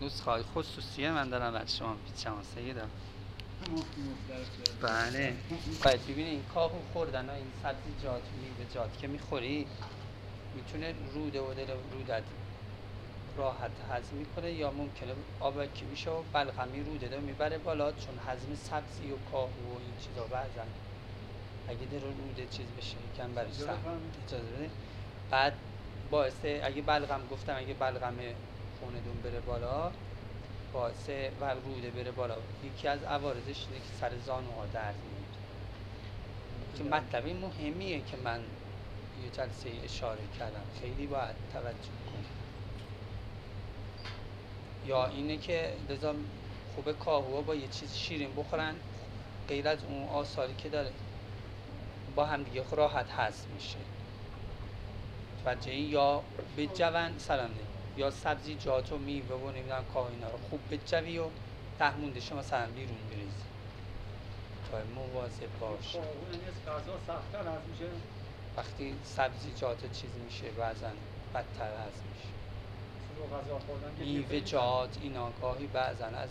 نسخه های خصوصیه من دارم برای شما پیچم دارم بله. باید ببینید این کاهو خوردن ها این سبزی جات میوه جات که می‌خوری می‌تونه روده و دل رودت راحت هضم می‌کنه یا ممکنه آبکی میشه و بلغمی روده رو می‌بره بالا چون هضم سبزی و کاهو و این چیزا بعضن اگه در روده چیز بشه یکم برای اجازه بده بعد باعث اگه بلغم گفتم اگه بلغم خوندون بره بالا باعث و روده بره بالا. یکی از عوارضش اینه که سر زانوها درد میاد که مطلب مهمیه که من یه جلسه اشاره کردم. خیلی باید توجه کنیم یا اینه که لذا خوب کاهوها با یه چیز شیرین بخورن غیر از اون آثاری که داره. با هم دیگه راحت هست میشه. توجه یا به جوان سلام یا سبزیجات و میوه و نمی‌دونم کاه اینا رو خوب بجوی و ده مونده شما مثلا بیرون بریزی. تا مواظب باش. وقتی سبزیجات چیز میشه بعضا بدتر از میشه. میوه جات اینا گاهی بعضا از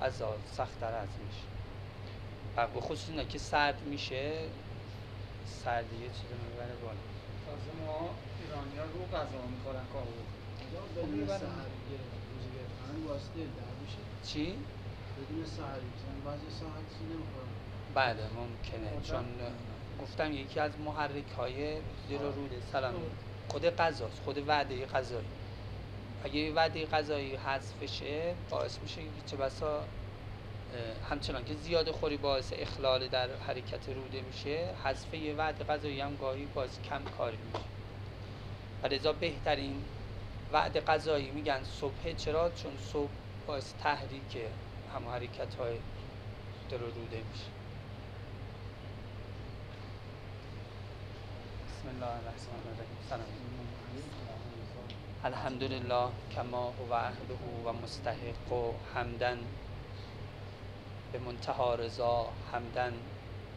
از سختتر از میشه. و به خصوص اینا که سرد میشه سردی یه چیز می‌بره بالا. تازه ما ایرانی ها رو غذا می‌خورن کاهو. بدون روزی گرفتن میشه. چی؟ بدون سهری مثلا بعضی ساعتی نمی‌خورن بله ممکنه. چون گفتم یکی از محرک های و روده سلام. خود غذاست خود وعده غذایی اگه وعده غذایی حذف شه باعث میشه که چه بسا همچنان که زیاد خوری باعث اخلال در حرکت روده میشه حذف یه وعده غذایی هم گاهی باعث کم کاری میشه. و لذا بهترین وعده غذایی میگن صبح چرا؟ چون صبح باعث تحریک هم حرکت های و روده میشه. بسم الله الرحمن الرحیم. سلام. الحمدلله کما هو عهده و مستحق و حمدن. به منتها رضا حمدن.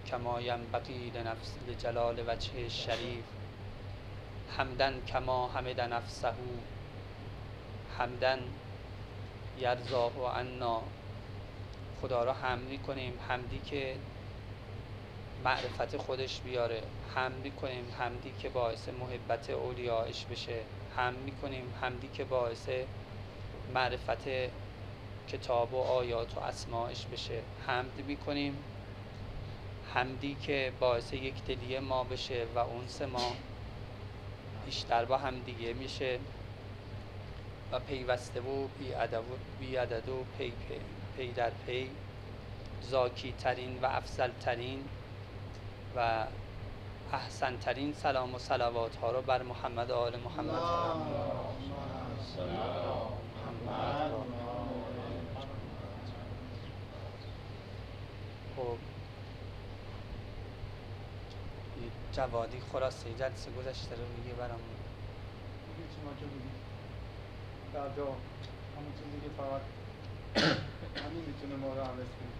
کما ینبغی لنفس لجلال وجه شریف. حمدن کما حمد نفسه. حمدن یرزاه عنا. خدا را حمد می‌کنیم حمدی که معرفت خودش بیاره. حمد می‌کنیم حمدی که باعث محبت اولیاش بشه. حمد می‌کنیم حمدی که باعث معرفت کتاب و آیات و اسماعش بشه. حمد می‌کنیم حمدی که باعث یک دلی ما بشه و اونس ما بیشتر با هم دیگه میشه. و پیوسته و بی عدد و پی, پی, پی در پی زاکی ترین و افضل ترین و احسن ترین سلام و صلوات ها رو بر محمد آل محمد. خب. جوادی خلاصه جلسه گذشته رو میگه برامون. در جا همون چیزی که فقط همین می‌تونه ما رو عوض کنه.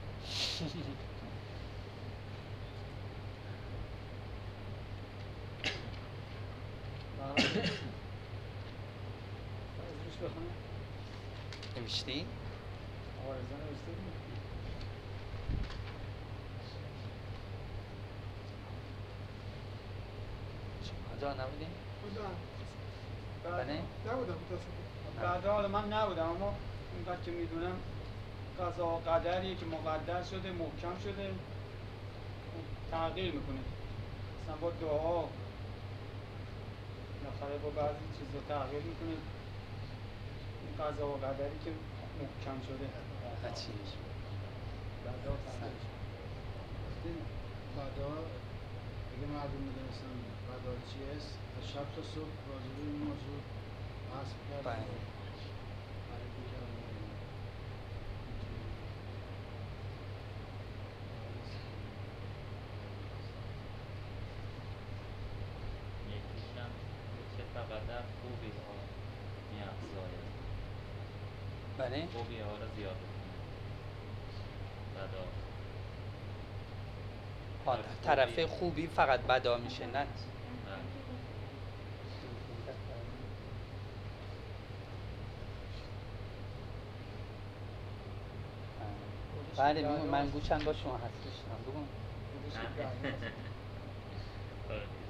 نوشتی؟ آرزا نوشته کجا نبودی؟ بودم بله؟ نبودم بعد حالا من نبودم اما اینقدر که می‌دونم قضا قدریه که مقدر شده محکم شده تغییر می‌کنه. مثلا با دعا بالاخره با بعضی چیزا تغییر می‌کنه. این قضا و قدری که محکم شده. چی؟ بعدا بعدا اگه مردم می‌دونستن بعدا چی است شب تا صبح راجع به این موضوع بحث کرد بله خوبیه آره زیاد. بدا. آه، طرف خوبی فقط بدا میشه نه؟ بله من گوشم با شما هست بشنم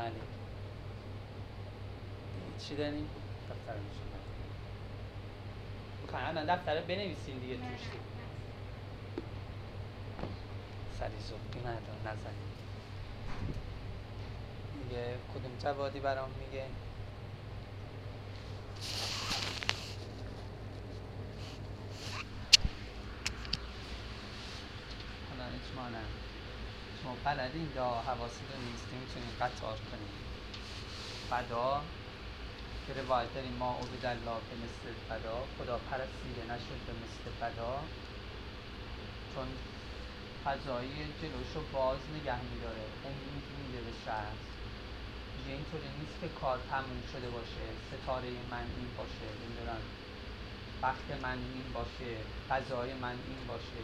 بله. چی داریم؟ دفتر میشه می‌خواین الان دفتر بنویسین دیگه توش. دیگه سری زبطی ندار نزنیم میگه کدوم جوادی برام میگه؟ حالا اجمالا. شما بلدین یا حواستون نیست نمی‌تونین قطار کنین فدا که روایت داریم ما عبد الله به مثل فدا خدا پرستیده نشد به مثل فدا چون فضایی جلوشو باز نگه میداره امید میده به شخص میگه اینطوری نیست که کار تموم شده باشه ستاره من این باشه نمی‌دونم وقت من این باشه فضای من این باشه.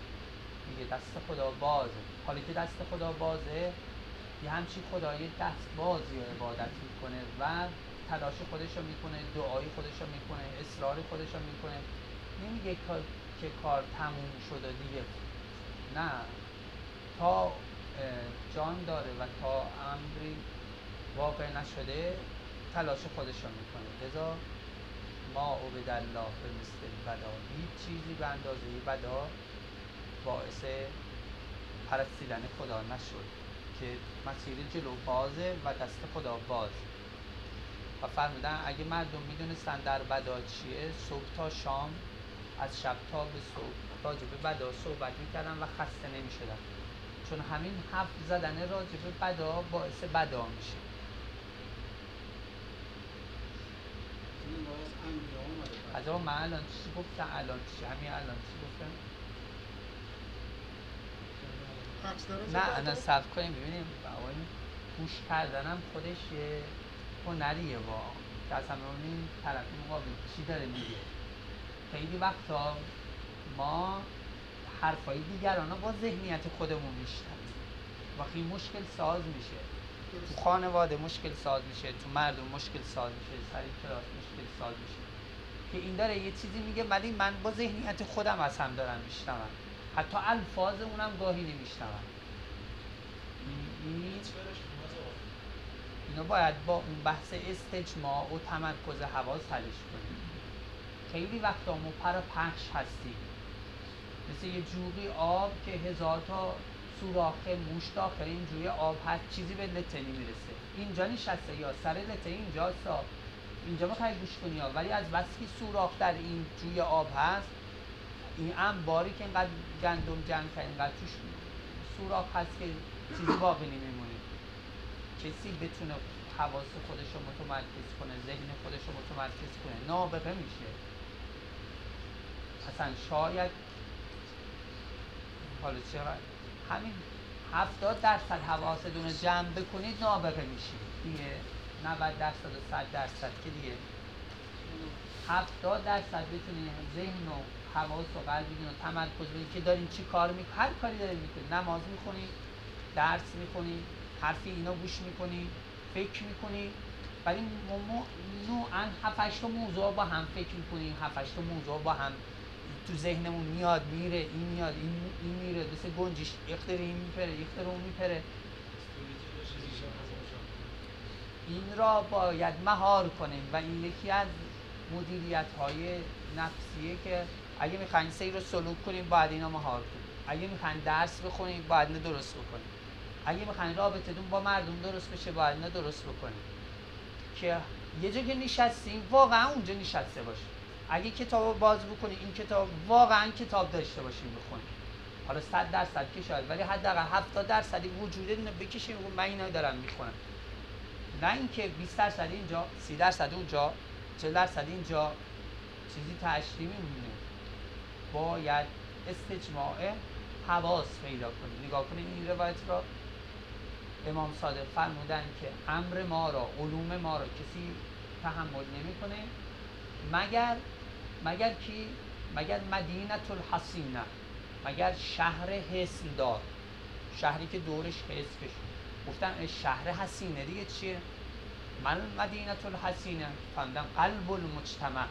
میگه دست خدا بازه. حالا که دست خدا بازه یه همچین خدای دست بازی رو عبادت می‌کنه و تلاش خودش رو می‌کنه دعای خودش رو می‌کنه اصرار خودش رو می‌کنه. نمیگه که کار تموم شده دیگه. نه. تا جان داره و تا امری واقع نشده تلاش خودش رو می‌کنه. لذا ما عبد الله به مثل بدا. هیچ چیزی به اندازه بدا پرستیدن خدا نشد که مسیر جلو بازه و دست خدا باز. و فرمودن اگه مردم می‌دونستن در بدا چیه صبح تا شام از شب تا به صبح راجع به بدا صحبت می‌کردن و خسته نمی‌شدن. چون همین حرف زدن راجع به بدا باعث بدا میشه. از من الان چی گفتم؟ الان چی؟ همین الان چی گفتم؟ نه الان صبر کنیم ببینیم. گوش کردنم خودش یه هنریه با که همه این طرف مقابل چی داره میگه. خیلی وقتا ما حرفای دیگران با ذهنیت خودمون میشنویم وقتی مشکل ساز میشه تو خانواده مشکل ساز میشه تو مردم مشکل ساز میشه سر کلاس مشکل ساز میشه. که این داره یه چیزی میگه ولی من با ذهنیت خودم از هم دارم میشنوم. حتی الفاظ اونم گاهی نمیشنوم این اینو باید با اون بحث استجماع و تمرکز حواس حلش کنیم. خیلی وقتا ما پر پخش هستیم. مثل یه جوقی آب که هزار تا سوراخ موش داخل این جوی آب هست چیزی به لته نمی‌رسه. اینجا نشسته یا سر لته اینجاست. ها. اینجا می‌خوای گوش کنی ها. ولی از بس که سوراخ در این جوی آب هست این انباری که اینقدر گندم جمع کرد اینقدر توش سوراخ هست که چیزی باقی نمیمونه. کسی بتونه حواس خودش رو متمرکز کنه ذهن خودش رو متمرکز کنه. نابغه میشه. اصلا شاید حالا چرا همین هفتاد درصد حواستون رو جمع بکنید نابغه میشید. دیگه 90 درصد و 100 درصد که دیگه. هفتاد درصد بتونید ذهن و حواس و قلبتون رو تمرکز بدید که دارین چی کار می‌کنید هر کاری دارین می‌کنید نماز می‌خونید درس می‌خونید حرفی اینا گوش می‌کنید فکر می‌کنید ولی نوعا هفت هشت تا موضوع با هم فکر می‌کنیم. هفت هشت تا موضوع با هم تو ذهنمون میاد میره این میاد این, این میره. مثل گنجش داره این میپره داره اون میپره. این را باید مهار کنیم و این یکی از مدیریت های نفسیه که اگه می‌خواین سیر رو سلوک کنیم باید اینا مهار کنیم. اگه می‌خواین درس بخونیم باید اینا درست بکنیم. اگه می‌خواین رابطتون با مردم درست بشه باید اینا درست بکنیم. که یه جا که نشستیم واقعا اونجا نشسته باشیم. اگه کتاب باز بکنیم این کتاب واقعا کتاب داشته باشیم بخونیم. حالا 100 درصد که شاید ولی حداقل 70 درصدی وجود اینو بکشیم و من اینا دارم می‌خونم. نه اینکه 20 درصد اینجا 30 درصد اونجا 40 درصد اینجا چیزی تشریح میمونه. باید استجماع حواس پیدا کنیم نگاه کنیم این روایت را امام صادق فرمودن که امر ما را علوم ما را کسی تحمل نمی‌کنه مگر مگر کی؟ مگر مدینه الحسینه مگر شهر حصن دار شهری که دورش حذفش گفتن اه، شهر حسینه دیگه چیه؟ من مدینه الحسینه فهمیدم قلب المجتمع.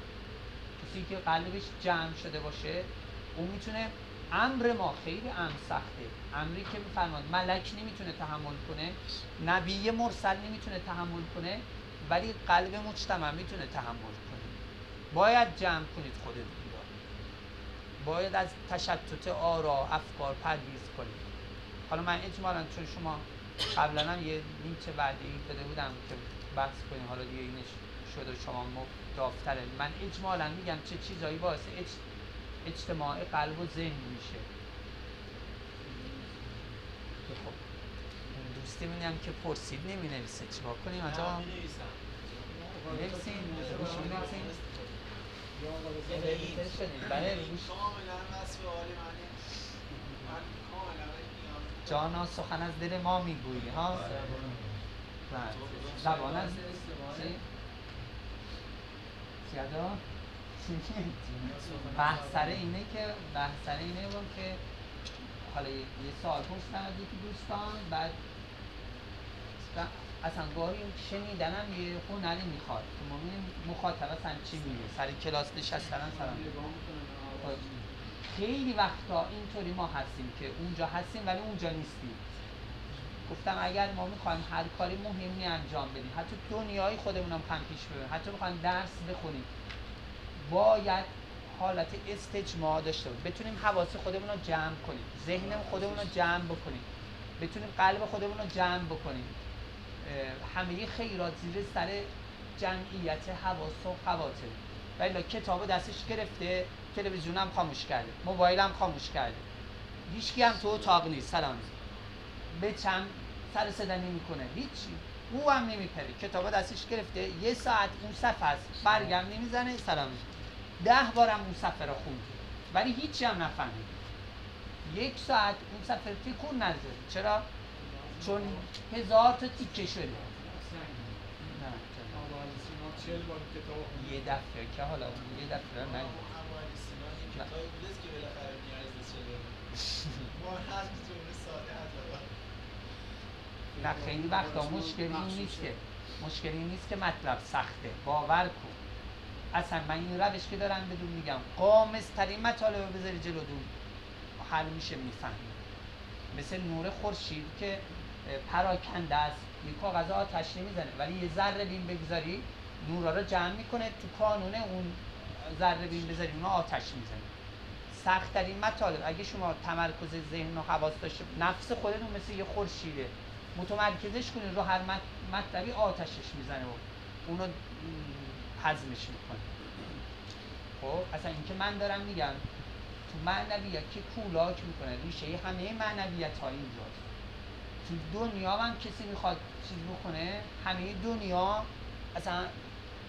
کسی که قلبش جمع شده باشه اون می‌تونه امر ما خیلی امر سخته. امری که میفرماد ملک نمی‌تونه تحمل کنه نبی مرسل نمی‌تونه تحمل کنه ولی قلب مجتمع می‌تونه تحمل کنه. باید جمع کنید خودتون رو. باید از تشتت آرا افکار پرهیز کنید. حالا من اجمالا چون شما قبلا هم یه لینک بعدی داده بودم که بحث کنیم. حالا دیگه اینش شده شما من اجمالا میگم چه چیزایی باعث اج- اجتماع قلب و ذهن میشه. خب دوستی هم که پرسید نمی نویسه چیکار کنیم. نویسین آقا یه نویسه شدیم. بله میگم. جانا سخن از دل ما می‌گویی ها؟ بله. زبان از چی؟ سیادا بحث سر اینه که بحث سر اینه بود که حالا یه سوال پرسیدم از یکی دوستان بعد اصلا گاهی شنیدنم یه هنری می‌خواد. که ببینیم مخاطب اصلا چی میگه؟ سر کلاس نشستن خب، خیلی وقتا اینطوری ما هستیم که اونجا هستیم ولی اونجا نیستیم. گفتم اگر ما می‌خوایم هر کاری مهمی انجام بدیم حتی دنیای خودمون هم کم پیش ببریم حتی می‌خوایم درس بخونیم باید حالت استجماع داشته باشیم. بتونیم حواس خودمون رو جمع کنیم ذهن خودمون رو جمع بکنیم. بتونیم قلب خودمون رو جمع بکنیم. همه خیرات زیر سر جمعیت حواس و خواطر. ولی کتاب دستش گرفته تلویزیون هم خاموش کرده موبایل هم خاموش کرده. هیچکی هم تو اتاق نیست سلام. به چند سر صدا نمی‌کنه هیچی او هم نمیپره کتاب دستش گرفته یه ساعت اون صفحه است برگم نمی‌زنه سلام ده بارم اون صفحه رو خوند ولی هیچی هم نفهمید یک ساعت اون صفحه تکون نزد چرا چون هزار تا تیکه شده؟ یه دفعه که حالا یه دفعه نه. بالاخره نیاز شده. ما هر جمله ساده حتی نه خیلی وقتا. مشکلی این نیست که مشکلی نیست که مطلب سخته. باور کن. اصلا من این روش که دارم بدون میگم. قامزترین مطالب رو بذاری جلو دون حل میشه می‌فهمی. مثل نور خورشید که پراکنده است. یه کاغذ آتش نمی‌زنه. ولی یه ذره بین بگذاری نورا رو جمع می‌کنه. تو کانون اون ذره بین بذاری اونها آتش می‌زنه. سختترین مطالب. اگه شما تمرکز ذهن و حواس داشته نفس خودتون مثل یه خورشیده. متمرکزش کنید رو هر مط- مطلبی آتشش می‌زنه و اونو هضمش می‌کنه. خب اصلا اینکه من دارم میگم تو معنویت که کولاک می‌کنه ریشه همه معنویت ها اینجاست. تو دنیا هم کسی می‌خواد چیز بکنه همه دنیا اصلا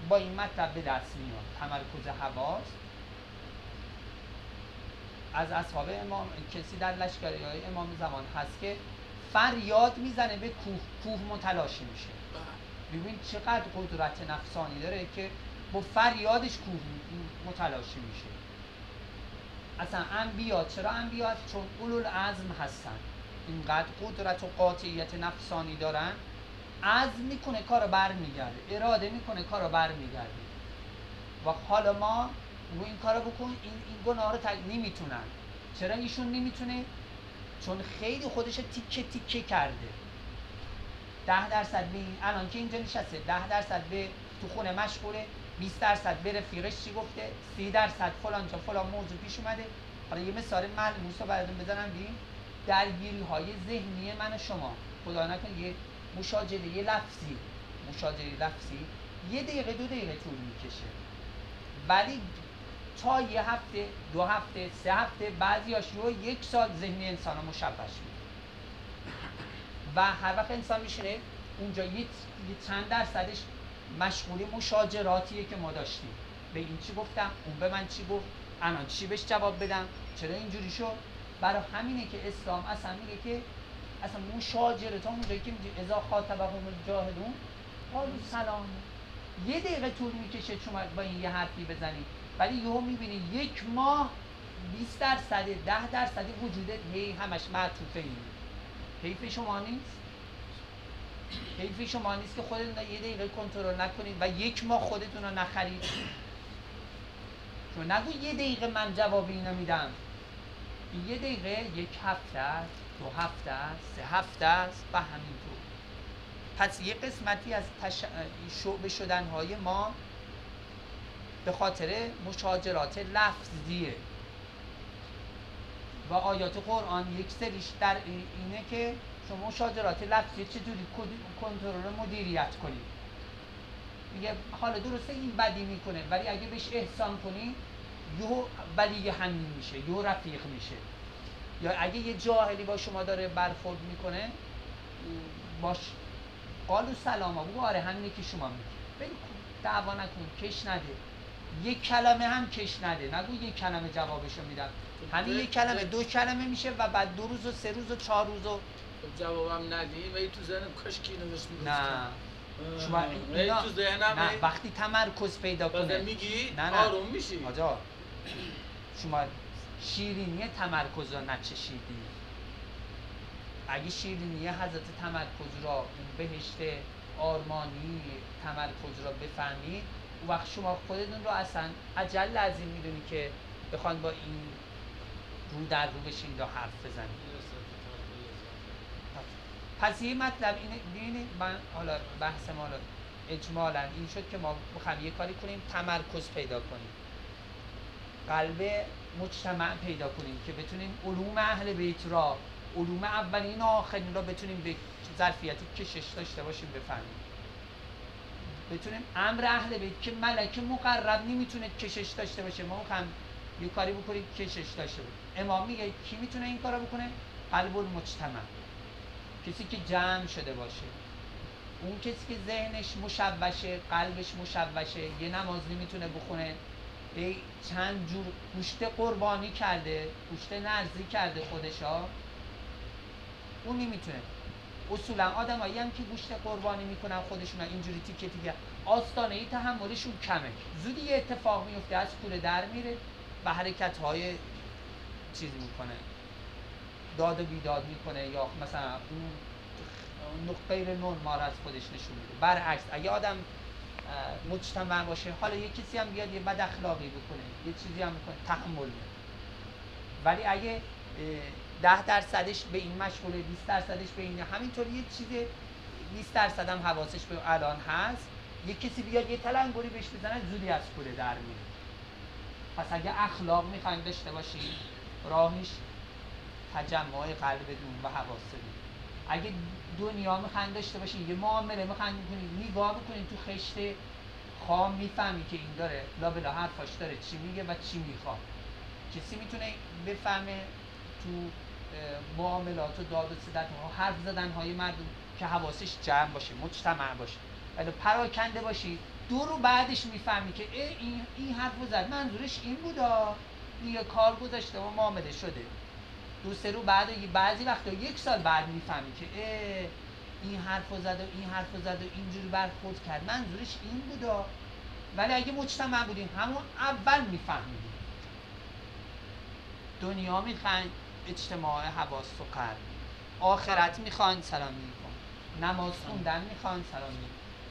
با این مطلب به دست میاد. تمرکز حواس. از اصحاب امام کسی در لشکری های امام زمان هست که فریاد می‌زنه به کوه. کوه متلاشی میشه. ببین چقدر قدرت نفسانی داره که با فریادش کوه متلاشی میشه. اصلا انبیا چرا انبیا؟ چون اولو العزم هستن. اینقدر قدرت و قاطعیت نفسانی دارن. عزم می‌کنه کارو برمیگرده. اراده می‌کنه کارو برمیگرده. و حالا ما رو این کارو بکن این, این گناه رو تگ نمی‌تونن. چرا ایشون نمی‌تونه؟ چون خیلی خودش تیکه تیکه کرده. ده درصد به این الان که اینجا نشسته. ده درصد به تو خونه مشغوله. 20 درصد به رفیقش چی گفته؟ 30 درصد. فلان جا فلان موضوع پیش اومده. حالا یه مثال ملموس رو براتون بزنم ببین. درگیری های ذهنی من و شما. خدا نکنه یه مشاجره یه لفظی. مشاجره لفظی. یه دقیقه دو دقیقه طول می‌کشه. ولی تا یه هفته دو هفته سه هفته بعضیاش رو یک سال ذهنی انسان مشوش میده و هر وقت انسان میشینه اونجا یه چند درصدش مشغول مشاجراتیه که ما داشتیم. به این چی گفتم؟ اون به من چی گفت؟ الان چی بهش جواب بدم؟ چرا اینجوری شد؟ برای همینه که اسلام اصلا میگه که اصلا مشاجرت اونجایی که میگه ازا خاطبهم الجاهلون قالوا سلام. یه دقیقه طول می‌کشه شما با این یه حرفی بزنی ولی یهو می‌بینی یک ماه 20 درصد 10 درصد وجودت هی همش معطوفه این. حیف شما نیست؟ حیف شما نیست که خودتون یه دقیقه کنترل نکنید و یک ماه خودتون رو نخرید؟ شما نگو یه دقیقه من جواب اینو میدم. یه دقیقه یک هفته است دو هفته است سه هفته است و همینطور. پس یه قسمتی از تش... شعبه شدن های ما به خاطر مشاجرات لفظیه و آیات قرآن یک سریش در اینه که شما مشاجرات لفظی چجوری کنترل مدیریت کنید. میگه حالا درسته این بدی می‌کنه ولی اگه بهش احسان کنی یهو ولی همین میشه یهو رفیق میشه. یا اگه یه جاهلی با شما داره برخورد می‌کنه باش قالو سلام بگو آره همینه که شما میگی. بگو دعوا نکن کش نده. یک کلمه هم کش نده. نگو یک کلمه جوابشو میدم. همین یک کلمه. دو کلمه میشه و بعد دو روز و سه روز و چهار روز و جوابم ندی. و تو ذهنم کاش کی اینو نه. شما اینا تو ذهنم نه وقتی تمرکز پیدا کنه. میگی نه نه. آروم میشی. آجا. شما شیرینی تمرکز را نچشیدی اگه شیرینی حضرت تمرکز را اون بهشت آرمانی تمرکز را بفهمید اون وقت شما خودتون رو اصلا عجل لازم می‌دونی که بخوان با این رو در رو بشین یا حرف بزنید پس یه مطلب اینه من حالا بحث ما اجمالا این شد که ما بخوایم یه کاری کنیم تمرکز پیدا کنیم. قلب مجتمع پیدا کنیم که بتونیم علوم اهل بیت را علوم اولین و آخرین را بتونیم به ظرفیت کشش داشته باشیم بفهمیم. بتونیم امر اهل بیت که ملک مقرب نمی‌تونه کشش داشته باشه. ما می‌خوایم یه کاری بکنیم کشش داشته باشه. امام میگه کی می‌تونه این کارو بکنه؟ قلب المجتمع. کسی که جمع شده باشه. اون کسی که ذهنش مشوشه قلبش مشوشه یه نماز نمی‌تونه بخونه. چند جور گوشت قربانی کرده گوشت نرزی کرده خودشا. اون نمی‌تونه. اصولا آدمایی هم که گوشت قربانی می‌کنن خودشون اینجوری تیکه تیکه. آستانه ای تحملشون کمه. زودی یه اتفاق میفته از کوره در میره و حرکت های چیز می‌کنه. داد و بیداد می‌کنه یا مثلا اون غیر نرمال از خودش نشون میده. برعکس اگه آدم مجتمع باشه حالا یه کسی هم بیاد یه بد اخلاقی بکنه یه چیزی هم بکنه تحمل ولی اگه ده درصدش به این مشغوله 20 درصدش به این همینطور یه چیز 20 درصد هم حواسش به الان هست. یه کسی بیاد یه تلنگری بهش بزنه زودی از کوره در میره پس اگه اخلاق می‌خوایم داشته باشیم راهش تجمع قلب دون و حواس دون. اگه دنیا می‌خواین داشته باشین یه معامله می‌خواین می‌کنید نگاه بکنید تو خشت خام می‌فهمی که این داره. لا بلا حرفاش داره. چی میگه و چی می‌خواد. کسی می‌تونه بفهمه تو معاملات و داد و حرف زدن های مردم که حواسش جمع باشه مجتمع باشه. ولی پراکنده باشی دو رو بعدش می‌فهمی که این, این حرف زد. منظورش این بودا. یه کار گذاشته و معامله شده. دو سه رو بعد بعضی وقتا یک سال بعد می‌فهمی که این حرف زد و این حرف زد و اینجوری برخورد کرد. منظورش این بودا. ولی اگه مجتمع بودیم همون اول میفهمیدیم. دنیا می‌خواین اجتماع حواس و قلب. آخرت می‌خواین سلام کن نماز خوندن می‌خواین سلام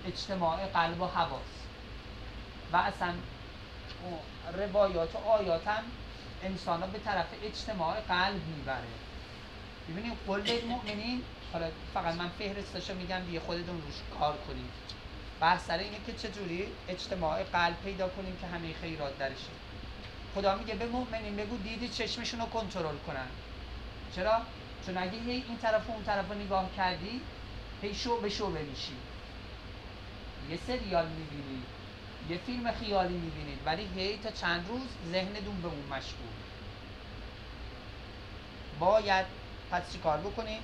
اجتماع قلب و حواس. و اصلا روایات و آیات هم انسان به طرف اجتماع قلب می‌بره. ببینیم قل مؤمنین حالا فقط من فهرستاشو میگم دیگه خودتون روش کار کنید. بحث اینه که چجوری اجتماع قلب پیدا کنیم که همه خیرات درشه. خدا میگه به مؤمنین بگو دیدی چشمشون رو کنترل کنن. چرا؟ چون اگه این طرف و اون طرف رو نگاه کردی هی شو به شو میشی یه سریال می‌بینی یه فیلم خیالی می‌بینید ولی هی تا چند روز ذهنتون به اون مشغول. باید پس چی کار بکنید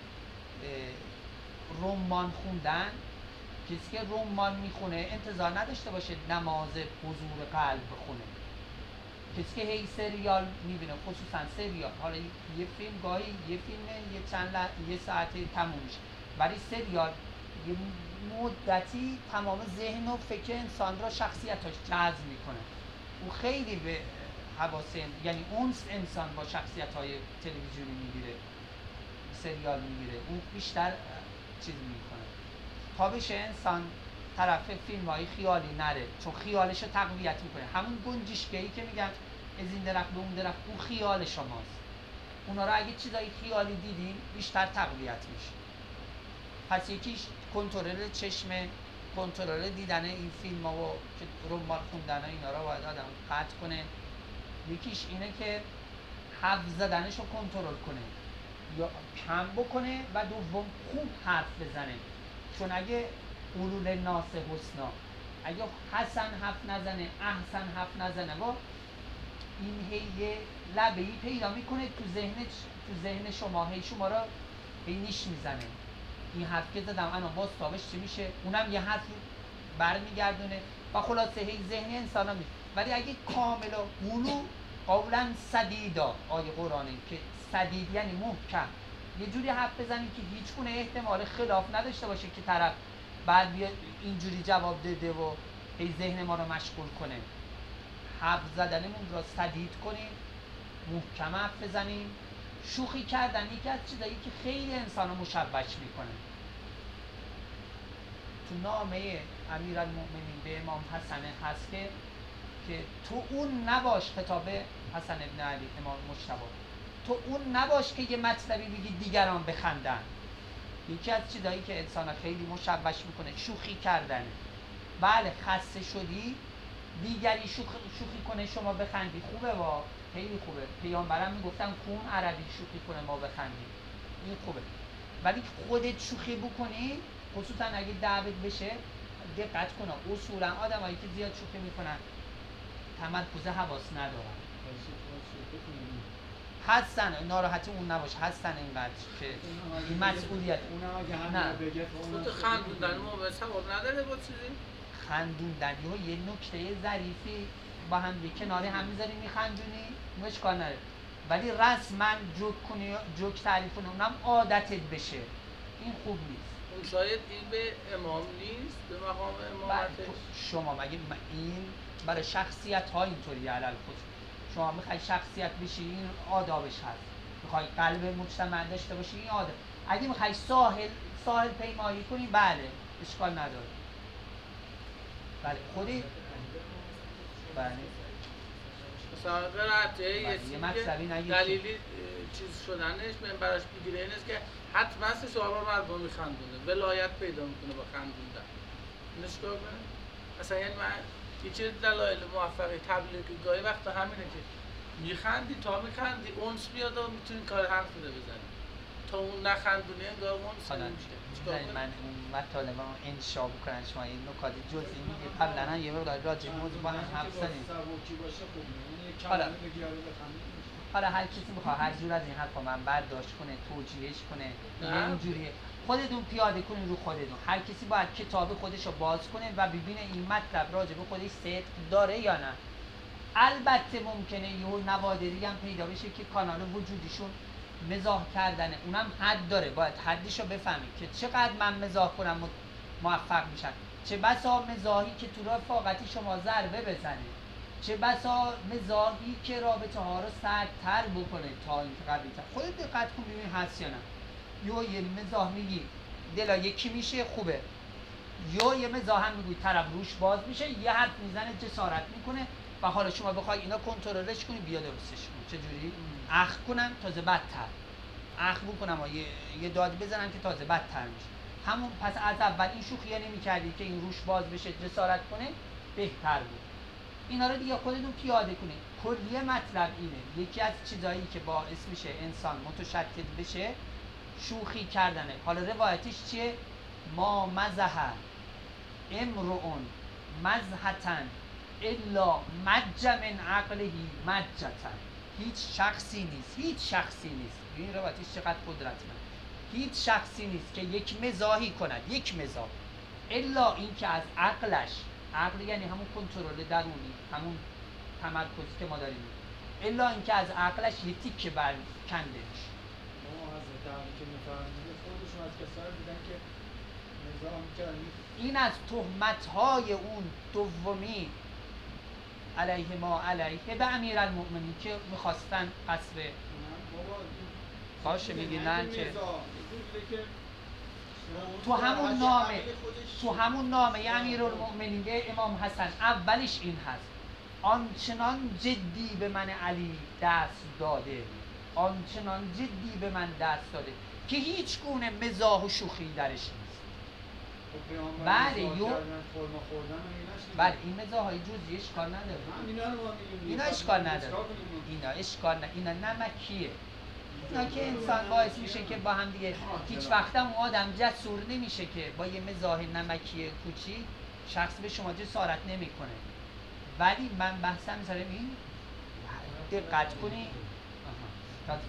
رمان خوندن. کسی که رمان می‌خونه انتظار نداشته باشه نماز حضور قلب بخونه. کسی که هی سریال می‌بینه خصوصا سریال. حالا یه فیلم گاهی یه فیلم یه چند یه ساعته تموم میشه. ولی سریال یه مدتی تمام ذهن و فکر انسان را شخصیتاش جذب می‌کنه. او خیلی به حواس یعنی اون انسان با شخصیت های تلویزیونی می‌گیره سریال می‌گیره. اون بیشتر چیز می‌کنه. تا بشه انسان طرف فیلم های خیالی نره چون خیالش تقویت می‌کنه. همون گنجشگهی که میگن از این درخت به اون درخت. اون خیال شماست. اونا رو اگه چیزای خیالی دیدیم بیشتر تقویت میشه. پس یکیش کنترل چشم کنترل دیدن این فیلم ها و که رمان خوندن اینا رو باید آدم قطع کنه. یکیش اینه که حرف زدنش رو کنترل کنه. یا کم بکنه و دوم خوب حرف بزنه. چون اگه قولون ناس حسنا. اگه حسن حرف نزنه احسن حرف نزنه و این هی لبه ای پیدا می‌کنه تو ذهن تو ذهن شما. هی شما رو هی نیش می‌زنه. این حرف که زدم الان باز تابش چی میشه؟ اونم یه حرف برمیگردونه. و خلاصه هی ذهن انسان ها ولی اگه کامل و قولو قولا سدیدا آیه قرآنه که سدید یعنی محکم. یه جوری حرف بزنید که هیچ گونه احتمال خلاف نداشته باشه که طرف بعد بیاد اینجوری جواب داده و هی ذهن ما رو مشغول کنه. حرف زدنمون را سدید کنیم محکم حرف بزنیم. شوخی کردن یکی از چیزایی که خیلی انسان رو مشوش می‌کنه. تو نامه امیر المؤمنین به امام حسن هست که که تو اون نباش خطاب حسن ابن علی امام مجتبی تو اون نباش که یه مطلبی بگی دیگران بخندن. یکی از چیزایی که انسان خیلی مشوش می‌کنه شوخی کردنه بله خسته شدی دیگری شوخ- شوخی کنه شما بخندی. خوبه با خیلی خوبه. پیامبرم می‌گفتن کون عربی شوخی کنه ما بخندیم. این خوبه. ولی خودت شوخی بکنی خصوصا اگه دعوت بشه دقت کن اصولا آدمایی که زیاد شوخی می‌کنن تمرکز حواس ندارن. هستن ناراحتی اون نباش هستن اینقدر که این مسئولیت. اگه نه. خب خود شوخی خندوندن. ما به ثواب نداره با چیزی. خندوندن. یهو یه نکته ظریفی با هم یه کناری هم می‌ذاری میخندونی اونش کار نداره ولی رسما جوک کنی جوک تعریف کنی اونم عادتت بشه. این خوب نیست. اون شاید این به امام نیست به مقام بله، امامتش تو- شما مگه این برای شخصیت ها اینطوری علل خصوص شما می‌خوای شخصیت بشی این آدابش هست. می‌خوای قلب مجتمع داشته باشی این آداب. اگه می‌خوای ساحل ساحل پیمایی کنی بله اشکال نداره. بله خودی؟ بله. یه بله، یه دلیلی چیز شدنش من براش بگیره این است که حتما سه صحابه مردم میخندونه ولایت پیدا می‌کنه با خندوندن. اینش کنه اصلا یعنی من یکی از دلایل موفقی تبلیغی گاهی وقتا همینه که میخندی تا میخندی اونس بیاد و می‌تونی کار حرف بده بزنی. تا اون نخندونی انگار اونس نمیشه؟ من اون مطالب رو انشا بکنن شما این نکات جزئی میگه قبلا هم یه مقدار راجع موضوع با هم حرف زدیم خوب یعنی حالا. حالا هر کسی بخواد هر جور از این حرفا من برداشت کنه توجیهش کنه نه. یه اینجوریه. خودتون پیاده کنین رو خودتون. هر کسی باید کتاب خودش رو باز کنه و ببینه این مطلب راجع به خودش صدق داره یا نه. البته ممکنه یه نوادری هم پیدا بشه که کانال وجودیشون مزاح کردنه. اونم حد داره. باید حدش رو بفهمی که چقدر من مزاح کنم موفق میشم. چه بسا مزاحی که تو رفاقتی شما ضربه بزنه. چه بسا مزاحی که رابطه ها رو سردتر بکنه تا اینکه قبلیتر خودت دقت کن ببین هست یا نه. یو یه مزاح میگی. دلا یکی میشه خوبه. یا یه مزاح هم میگوی. طرف روش باز میشه یه حرف می‌زنه جسارت می‌کنه. و حالا شما بخوای اینا کنترلش کنی بیا درستش کن چجوری؟ اخ کنن تازه بدتر. اخ بکنم و یه, یه داد بزنن که تازه بدتر میشه. همون پس از اول این شوخیه نمی‌کردی که این روش باز بشه جسارت کنه بهتر بود. اینا رو دیگه خودتون پیاده کنید کلیه مطلب اینه. یکی از چیزایی که باعث میشه انسان متشتت بشه شوخی کردنه. حالا روایتش چیه؟ ما مزح امرؤون مزحتن الا مج من عقلهی مجتن. هیچ شخصی نیست. هیچ شخصی نیست. این روایتش چقدر قدرتمند. هیچ شخصی نیست که یک مزاحی کند. یک مزاح. الا اینکه از عقلش. عقل یعنی همون کنترل درونی همون تمرکزی که ما داریم. الا اینکه از عقلش یه تیکه بر کنده میشه ما از دعوی که میفرمایید خودشون از کسایی بودن که این از تهمت های اون دومی علیه ما علیه به امیر المؤمنین که می‌خواستن قصر باشه میگی نه که تو همون نامه تو همون نامه امیرالمؤمنین امام حسن اولش این هست. آنچنان جدی به من علی دست داده آنچنان جدی به من دست داده که هیچ گونه مزاح و شوخی درش نیست بله، یو-. بله این مزاح های جزئی اشکال نداره میگیم. اینا اشکال نداره؟ اینا اشکال نه اینا نمکیه اینا که انسان باعث میشه که با هم دیگه هیچ وقت هم آدم جسور نمیشه که با یه مزاح نمکی کوچی شخص به شما جسارت نمی‌کنه ولی من بحثم مثلا این دقت کنی.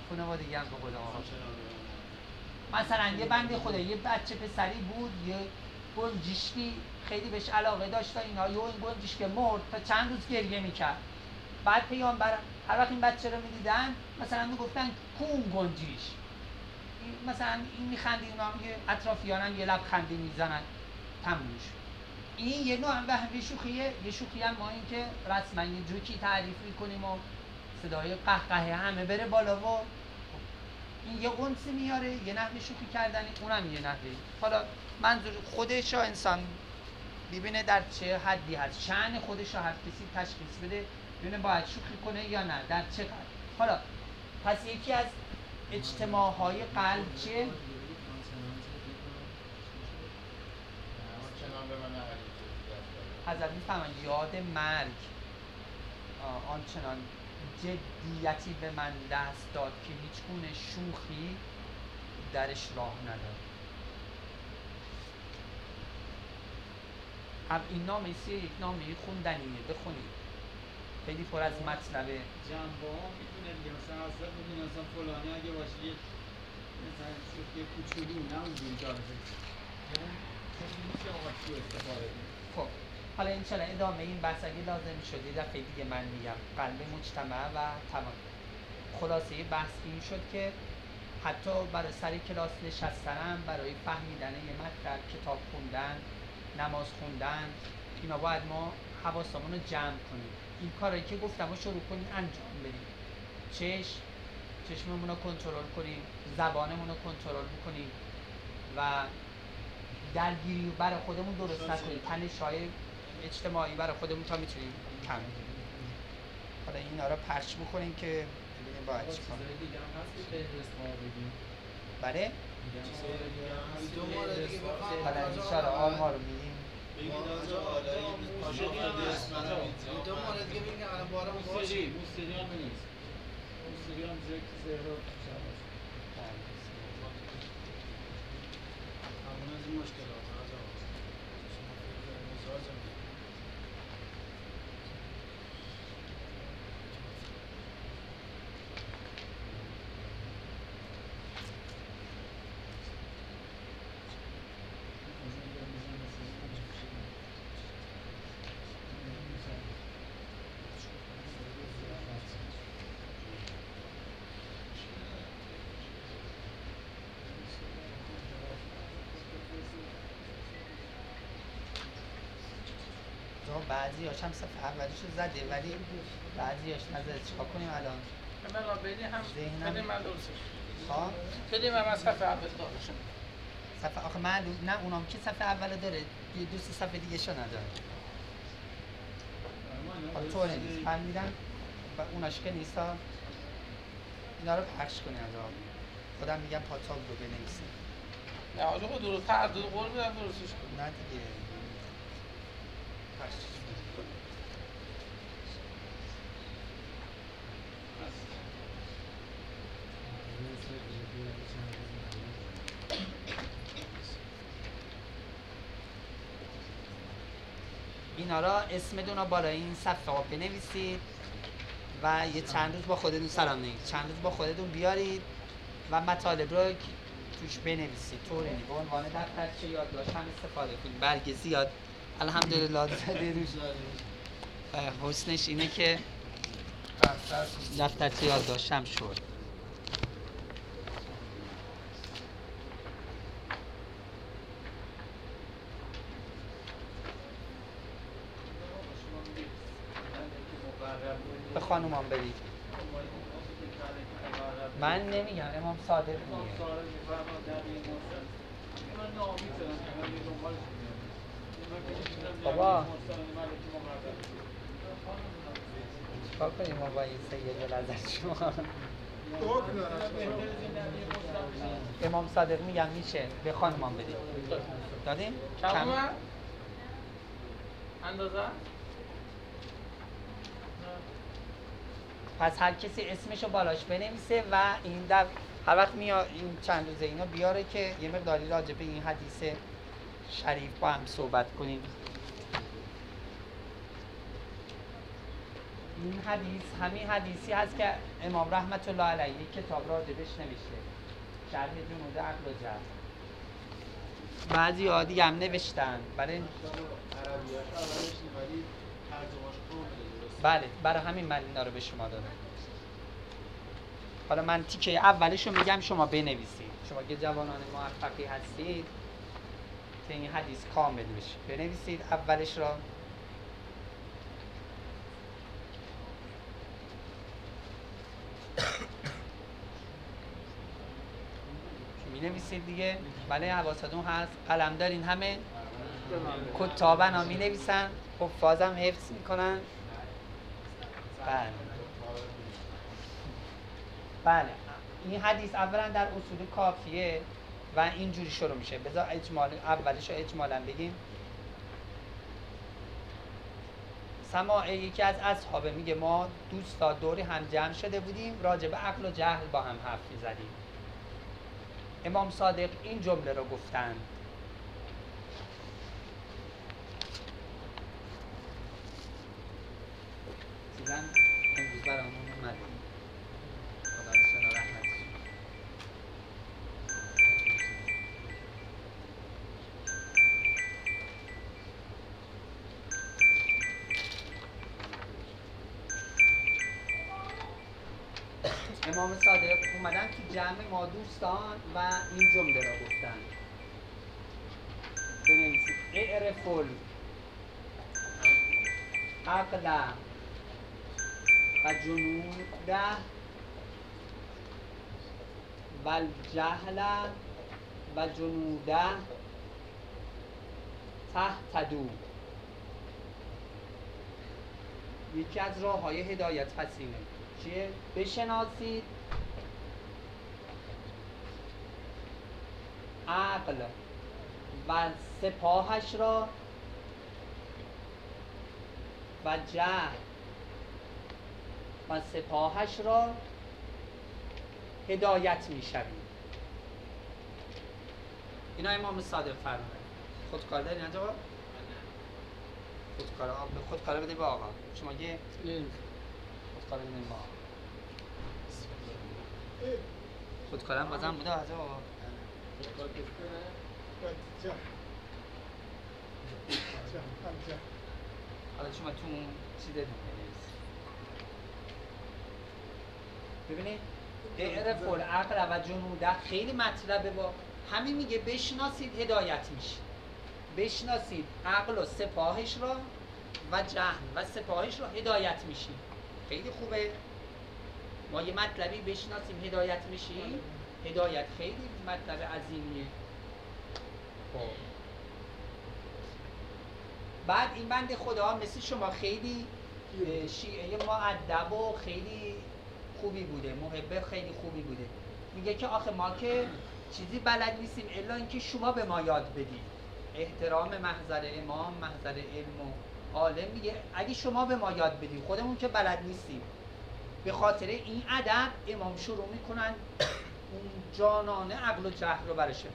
خانواده دیگه هم به قول آقا مثلا یه بنده خدا یه بچه پسری بود یه گنجشکی خیلی بهش علاقه داشت و اینا. یه این گنجشک مرد تا چند روز گریه می‌کرد. بعد پیامبر هر وقت این بچه رو می‌دیدن مثلا می‌گفتن کون گنجیش. مثلا این میخندی اونا هم یه اطرافیانن یه لبخندی می‌زنن. تموم این یه نوع به یه شوخیه. یه شوخی هم ما این که رسما یه جوکی تعریف می‌کنیم و صدای قهقه همه بره بالا و این یه قنصی میاره یه نحوه شوخی کردن اونم یه نحوه. حالا منظور خودش انسان ببینه در چه حدی هست. شعن خودش هر کسی تشخیص بده ببینه باید شوخی کنه یا نه در چه قدر حالا پس یکی از اجتماع های قلب چیه؟ حضرت می‌فهمن یاد مرگ. آنچنان جدیتی به من دست داد که هیچ گونه شوخی درش راه نداد هم این نامه سی یک نامه خوندنیه بخونید. خیلی پر از مطلبه. جنبه ها می‌تونه دیگه مثلا اصلا بگیم مثلا فلانی اگه باشه یه مثلا شوخی کوچولو نه اونجوری جالبه کسی نیست. که آقا چی استفاده خب حالا انشالله ادامه این بحث اگه لازم شد یه دفعه دیگه من میگم. قلب مجتمع و تمام خلاصه بحث این شد که حتی برای سر کلاس نشستنم برای فهمیدن یه مطلب کتاب خوندن نماز خوندن. اینا باید ما حواسمون رو جمع کنیم. این کارایی که گفتم رو شروع کنیم انجام بدیم. چشم چشممون رو کنترل کنیم زبانمون رو کنترل کنیم و درگیری برای خودمون درست نکنیم. تنش های اجتماعی برای خودمون تا می‌تونیم کم کنیم. حالا اینا رو پخش بکنیم که ببینیم باید چیکار بله؟ حالا انشاءالله آلما رو میگیم. دو مورد بارم نیست موسیقی هم ذکر شباش. همون از مشکلات از آقا شما فکر کنید مزاج هم دید. تو بعضی هاش هم اولیش رو زده ولی بعضی هاش نزده چیکار کنیم الان؟ بدی هم ذهنم- بدی من درستش. ها بدی من از صفحه اول دارشم صفحه آخه معلوم نه اونام که صفحه اول داره یه دو سه صفحه دیگه شو نداره. حالا تو نیست. فهمیدم و اوناش که نیست. اینا رو پخش کنی از آب. خودم میگم پاتاق رو بنویسیم نه آجا خود درست تعدد قول میدم درستش کن. نه دیگه. اینا را اسمتون رو بالای این صفحه ها بنویسید و یه چند روز با خودتون سلام نگید. چند روز با خودتون بیارید و مطالب رو توش بنویسید. طور به عنوان دفترچه یادداشت هم استفاده کنید. برگ زیاد. الحمدلله. زده روش و حسنش اینه که دفترچه یادداشت هم شد. به خانومان برید. من نمیگم امام صادق میگه. بابا. چیکار کنیم ما با این سید شما بشه. امام صادق میگم میشه به خانمان بدیم دادیم؟ کم؟ اندازه؟ پس هر کسی اسمشو بالاش بنویسه و این در هر وقت میاد این چند روزه اینا بیاره که یه مقداری راجع به این حدیث شریف با هم صحبت کنیم. این حدیث همین حدیثی هست که امام رحمت الله علیه کتاب راجبش نوشته شرح جنود عقل و جهل. بعضی ها دیگه هم نوشتن. برای درست بله برای همین من اینا رو به شما دادم. حالا من تیکه اولش رو میگم شما بنویسید. شما که جوانان موفقی هستید. که این حدیث کامل بشه. بنویسید اولش را. می نویسید دیگه. بله حواستون هست. قلم دارین همه؟ کتابن ها می نویسن حفاظم حفظ می‌کنن. بله. بله. این حدیث اولا در اصول کافیه. و اینجوری شروع میشه. بذار اجمال اولش رو اجمالا بگیم. سماعه یکی از اصحابه میگه ما دوستا دوری هم جمع شده بودیم راجع به عقل و جهل با هم حرف می‌زدیم. امام صادق این جمله رو گفتند دیدن امروز امام صادق اومدن تو جمع ما دوستان و این جمله را گفتن. بنویسید. اعرف عقل و جنوده و الجهل و جنوده تحت دو یکی از راه های هدایت پسینه چیه؟ بشناسید. عقل و سپاهش را و جهل و سپاهش را هدایت می اینا امام صادق فرمونه خودکار داری نه. جواب؟ خودکار خودکار بده به آقا. شما یه به آقا خودکارم بازم بوده از آقا حالا شما تو اون چی بنویسید ببینید اعرف العقل و جنوده خیلی مطلبه با همین میگه بشناسید هدایت میشید بشناسید عقل و سپاهش را و جهل و سپاهش را هدایت میشید. خیلی خوبه. ما یه مطلبی بشناسیم. هدایت میشیم هدایت خیلی مطلب عظیمیه. خب. بعد این بند خدا مثل شما خیلی شیعه معدب و خیلی خوبی بوده. محبه خیلی خوبی بوده. میگه که آخه ما که چیزی بلد نیستیم الا اینکه شما به ما یاد بدید. احترام محضر امام محضر علم و عالم میگه اگه شما به ما یاد بدید خودمون که بلد نیستیم. به خاطر این ادب امام شروع می‌کنن اون جانانه عقل و جهل رو برشه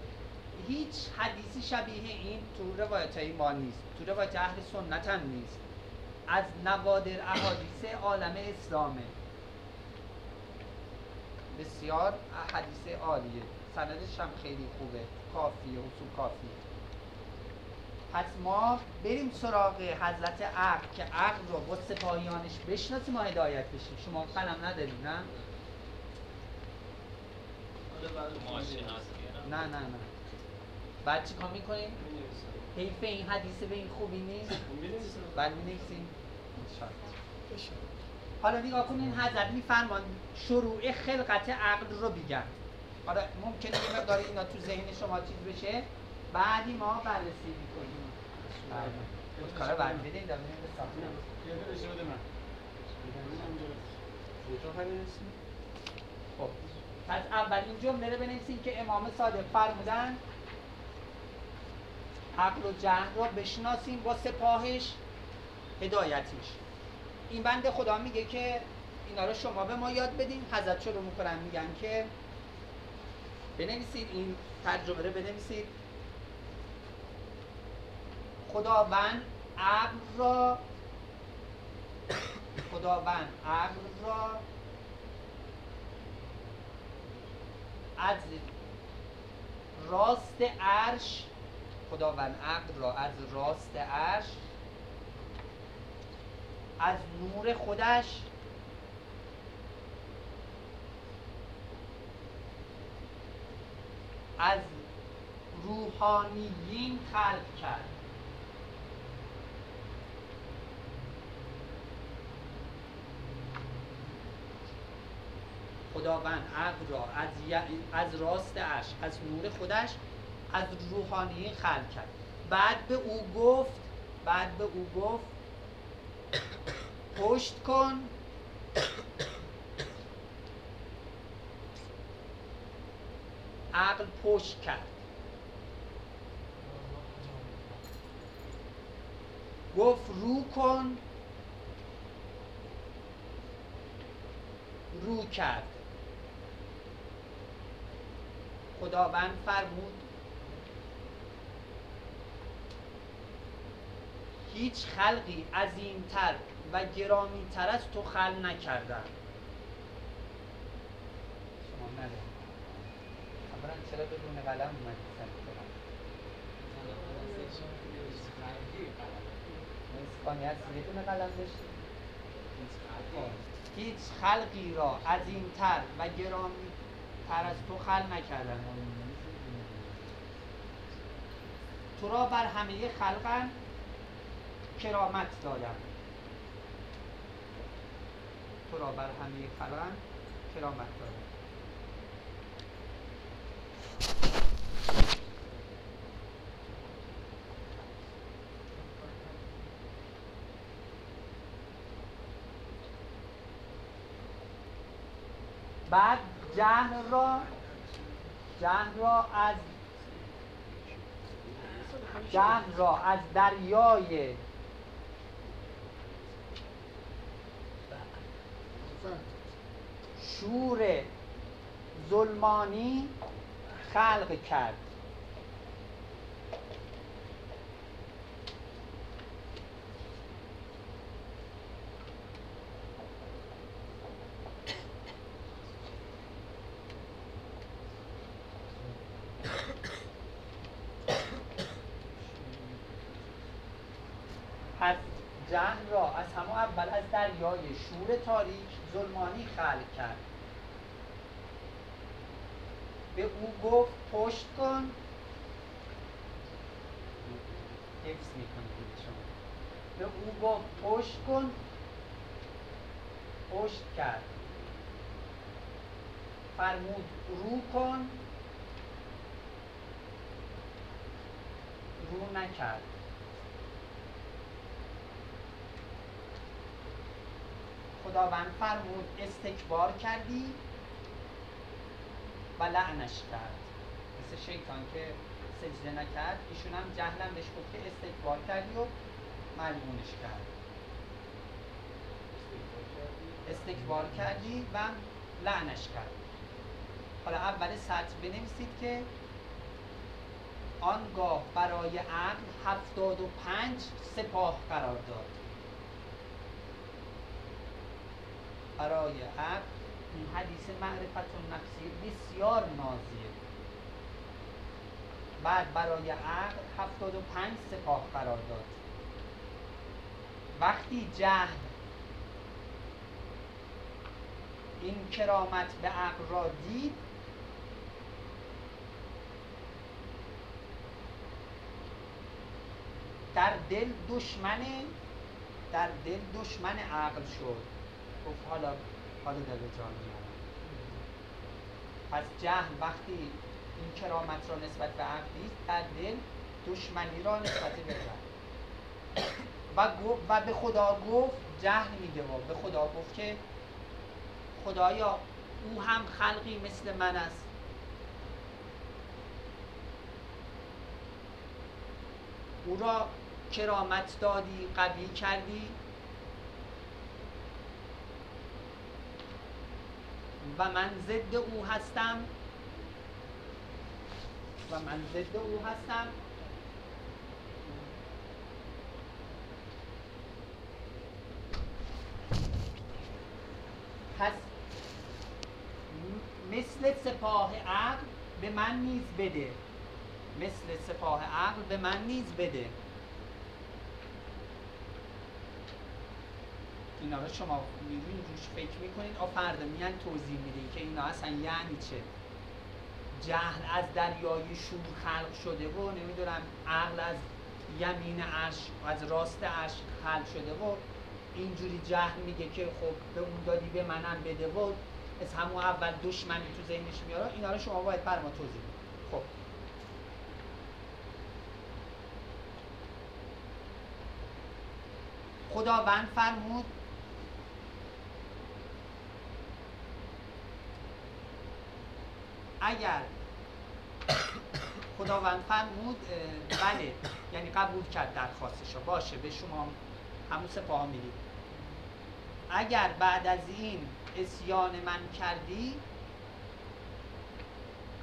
هیچ حدیثی شبیه این تو روایت های ما نیست. تو روایت اهل سنت هم نیست. از نوادر احادیث عالم اسلامه. بسیار حدیث عالیه. سندش هم خیلی خوبه. کافیه اصول کافیه. پس ما بریم سراغ حضرت عقل که عقل رو با سپاهیانش بشناسیم و هدایت بشیم شما قلم ندارید نه؟ نه نه نه بعد چی کار می‌کنیم؟ حیف این حدیث به این خوبی نیست؟ بعد می نویسیم؟ حالا نگاه کنین حضرت میفرمان شروع خلقت عقل رو بگن حالا ممکنه یه مقدار اینا تو ذهن شما چیز بشه بعدی ما بررسی می‌کنیم. کارا در من. خب. پس اولین جمله رو بنویسیم که امام صادق فرمودن عقل و جهل را بشناسیم با سپاهش هدایتش این بند خدا میگه که اینا رو شما به ما یاد بدین. حضرت شروع می‌کنن میگن که بنویسید این ترجمه رو بنویسید. خداوند عقل را خداوند عقل را از راست عرش خداوند عقل را از راست عرش از نور خودش از روحانیین خلق کرد. خداوند عقل را از, از راست عرش از نور خودش از روحانی خلق کرد. بعد به او گفت بعد به او گفت پشت کن. عقل پشت کرد. گفت رو کن. رو کرد. خداوند فرمود هیچ خلقی عظیمتر و گرامیتر از تو خلق نکردن شما نده اولا چرا بدون قلم اومدی سر کنم اسپانی هست یه دونه قلم داشتی. هیچ خلقی. را عظیمتر و گرامی تر از تو خلق نکردن تو را بر همه خلقن کرامت دادم تو را بر همه خلقن کرامت دادم بعد جهل را جهل را از جهل را از دریای شور ظلمانی خلق کرد پس جهل را از همه اول از دریای شور تاریک ظلمانی خلق کرد. به او گفت پشت کن. حفظ می‌کنید شما. به او گفت پشت کن. پشت کرد. فرمود رو کن. رو نکرد. خداوند فرمود استکبار کردی و لعنش کرد. مثل شیطان که سجده نکرد ایشون هم جهلم بهش گفت که استکبار کردی و ملعونش کرد. استکبار کردی و لعنش کرد. حالا اول سطر بنویسید که آنگاه برای عقل هفتاد و پنج سپاه قرار داد. برای عقل حدیث معرفت نفسی بسیار نازیه. بعد برای عقل هفتاد و پنج سپاه قرار داد. وقتی جهل این کرامت به عقل را دید در دل دشمن در دل دشمن عقل شد. گفت حالا حالا دل جان پس جهل وقتی این کرامت را نسبت به عقل دید در دل دشمنی را نسبت به و, گو- و به خدا گفت جهل میگه و به خدا گفت که خدایا او هم خلقی مثل من است. او را کرامت دادی قوی کردی. و من ضد او هستم. و من ضد او هستم. پس مثل سپاه عقل به من نیز بده. مثل سپاه عقل به من نیز بده. اینا رو شما میرین روش فکر می‌کنین آ فردا میان توضیح میدین که اینا اصلا یعنی چه؟ جهل از دریای شور خلق شده و نمی‌دونم عقل از یمین عرش از راست عرش خلق شده و اینجوری جهل میگه که خب به اون دادی به منم بده و از همون اول دشمنی تو ذهنش میاره. اینا رو شما باید بر ما توضیح خب. خداوند فرمود اگر خداوند فرمود بله یعنی قبول کرد درخواستش باشه به شما همون سپاه می‌دید اگر بعد از این اسیان من کردی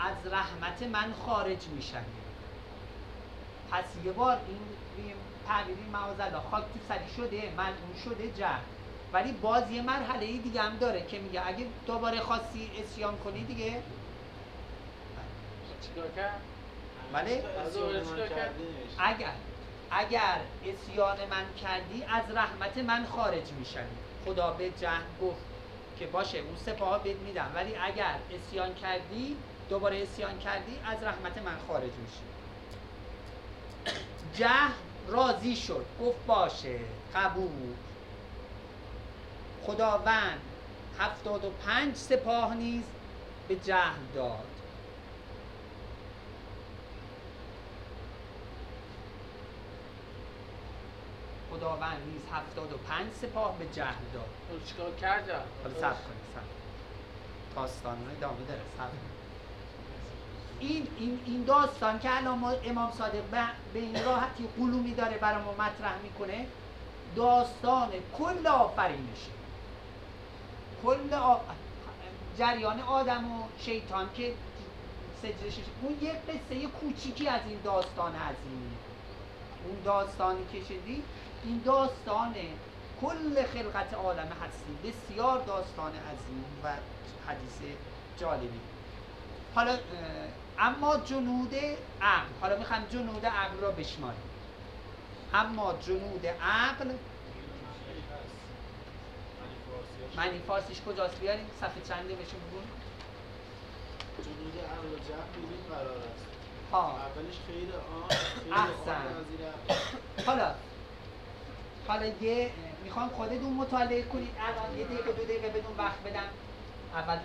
از رحمت من خارج می‌شوی. پس یه بار این تعبیری معاذالله خاک تو سری شده ملعون شده جهل. ولی باز یه مرحله دیگه هم داره که میگه اگه دوباره خاصی اسیان کنی دیگه چیکار کرد؟ بله. چیکار کرد؟ اگر اگر اسیان من کردی از رحمت من خارج می‌شوی. خدا به جهل گفت که باشه اون سپاه بهت میدم. ولی اگر اسیان کردی دوباره اسیان کردی از رحمت من خارج میشی. جهل راضی شد. گفت باشه. قبول. خداوند هفتاد و پنج سپاه نیز به جهل داد. خداوند نیز هفتاد و پنج سپاه به جهل داد. اون چیکار کرد؟ حالا صبر کنید صبر داستان ادامه داره صبر. این این این داستان که الان ما امام صادق به, به این راحتی قلومی داره برای ما مطرح می‌کنه داستان کل آفرینشه. کل آ... جریان آدم و شیطان که سجدش اون یه قصه کوچیکی از این داستان عظیمی اون داستانی که شدی این داستان کل خلقت عالم هستی. بسیار داستان عظیم و حدیث جالبی. حالا اما جنود عقل. حالا می‌خوام جنود عقل را بشماریم. اما جنود عقل معنی فارسیش کجاست؟ بیاریم. صفحه چنده بهشون بگون جنود عقل و جهل قرار است. ها. اولش خیر آن احسن. حالا حالا یه می‌خوام خودتون مطالعه کنید الان یه دقیقه دو دقیقه بدون وقت بدم. اول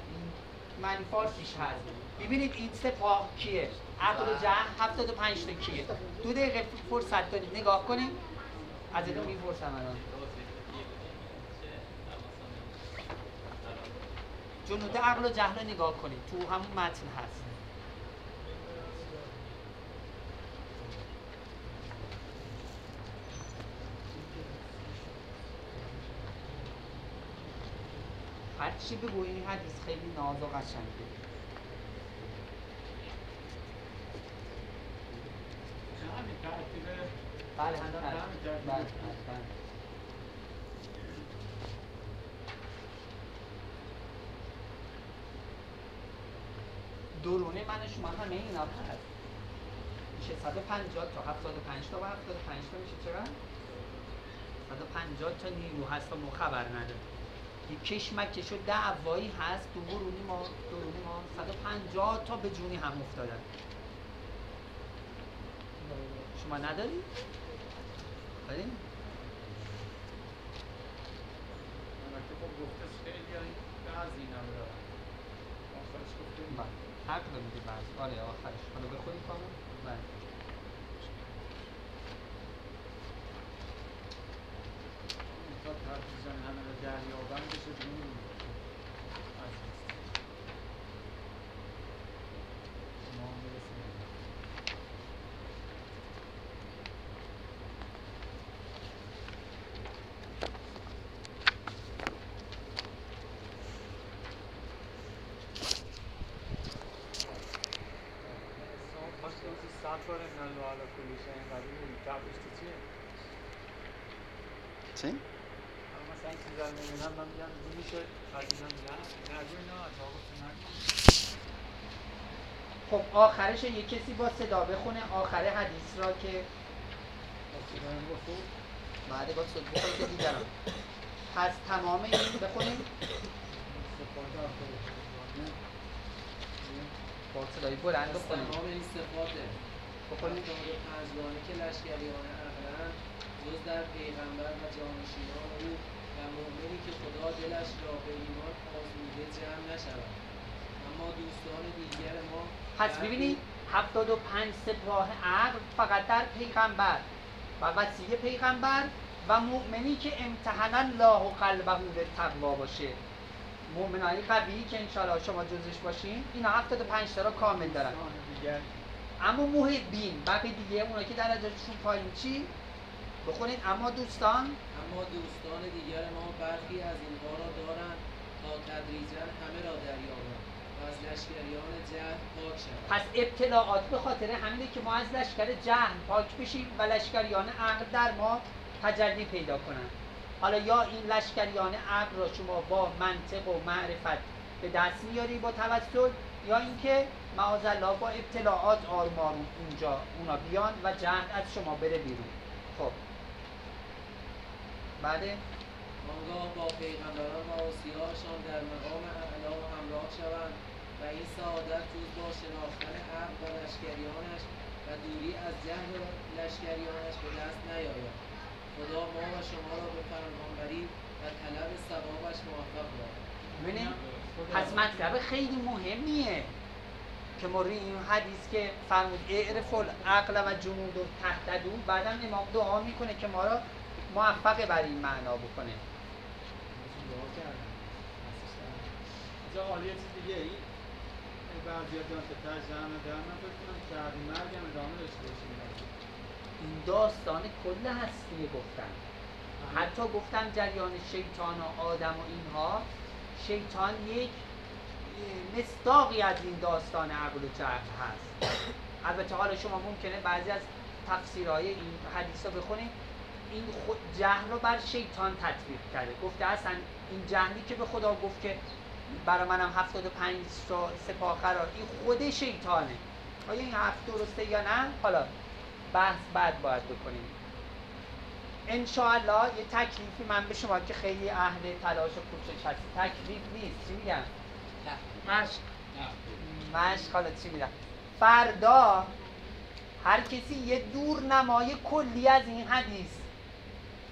معنی فارسیش هست. ببینید این سپاه کیه؟ عقل و جهل 75 تا کیه؟ دو دقیقه فرصت دارید. نگاه کنید. ازتون می‌پرسم الان. جنود عقل و جهل رو نگاه کنید. تو همون متن هست هر چی بگو این حدیث خیلی ناز و قشنگه بله. بله بله،. درونه من شما همه اینا هست میشه 150 تا 75 تا و 75 تا میشه چقدر؟ 150 تا نیرو هست و ما خبر نداریم یه کشمکش و دعوایی هست تو برونی ما درونی ما 150 تا به جونی هم افتادن شما نداری؟ داری؟ البته خب گفته خیلی های بعضی ندارن آخرش گفته بله. عقل میگه بعض آره آخرش حالا بخونیم کامل بله تا تبریزن همه رو دریابند بشه دور عزیز ما هم برسیم خب آخرش یه کسی با صدا بخونه آخر حدیث را که بعد با صدا بخونه که دیگران. پس تمام این بخونیم. با صدای بلند بخونیم. تمام این صفاته بخونیم خاطر پنجگانه که لشکریان عقلن جز در پیغمبر و جانشینان او و مؤمنی که خدا دلش را به ایمان آزموده جمع نشود. اما دوستان دیگر ما پس ببینید 75 سپاه عقل فقط در پیغمبر و وسیع پیغمبر و مؤمنی که امتحن الله قلبه به تقوا باشه. مؤمنای قوی که انشاءالله شما جزش باشین اینا 75 تا را کامل دارن. اما محبین بقیه دیگه اونا که درجاتشون پایین چی بخونید اما دوستان. اما دوستان دیگر ما برخی از اینها را دارند تا تدریجا همه را دریابند و از لشکریان جهل پاک شوند. پس ابتلاعات به خاطر همینه که ما از لشکر جهل پاک بشیم و لشکریان عقل در ما تجلی پیدا کنند. حالا یا این لشکریان عقل را شما با منطق و معرفت به دست میاری با توسل یا اینکه معاذالله با ابتلاعات آروم آروم اونجا اونا بیان و جهل از شما بره بیرون. خب. بعد آنگاه با پیغمبران و اوصیاءشان در مقام اعلا همراه شوند و این سعادت جز با شناختن حق و لشکریانش و دوری از جهل لشکریانش به دست نیاید. خدا ما و شما را به فرمانبری و طلب ثوابش موفق باد ببینید پس مطلب خیلی مهمیه. که ما روی این حدیث که فرمود اعرف العقل و جمود و تهتدو بعدم امام دعا می‌کنه که ما را موفق بر این معنا بکنه. اینجا حالا یه چیز دیگه ای؟ بعضی ها دارن که تش جمع در من فکر کنم که از مرگ هم ادامه داشته باشیم این داستان کل هستی گفتن. حتی گفتن جریان شیطان و آدم و اینها شیطان یک مصداقی از این داستان عقل و جهل هست. البته حالا شما ممکنه بعضی از تفسیرهای این حدیث رو بخونید. این خود جهل رو بر شیطان تطبیق کرده. گفته اصلا این جهلی که به خدا گفت که برای منم 75 تا سپاه قرار این خود شیطانه. آیا این حرف درسته یا نه؟ حالا بحث بعد باید بکنیم. انشاءالله یه تکلیفی من به شما که خیلی اهل تلاش و کوشش هستی تکلیف نیست. چی میگم؟ مشق. مشق حالا چی میگم؟ فردا هر کسی یه دور نمای کلی از این حدیث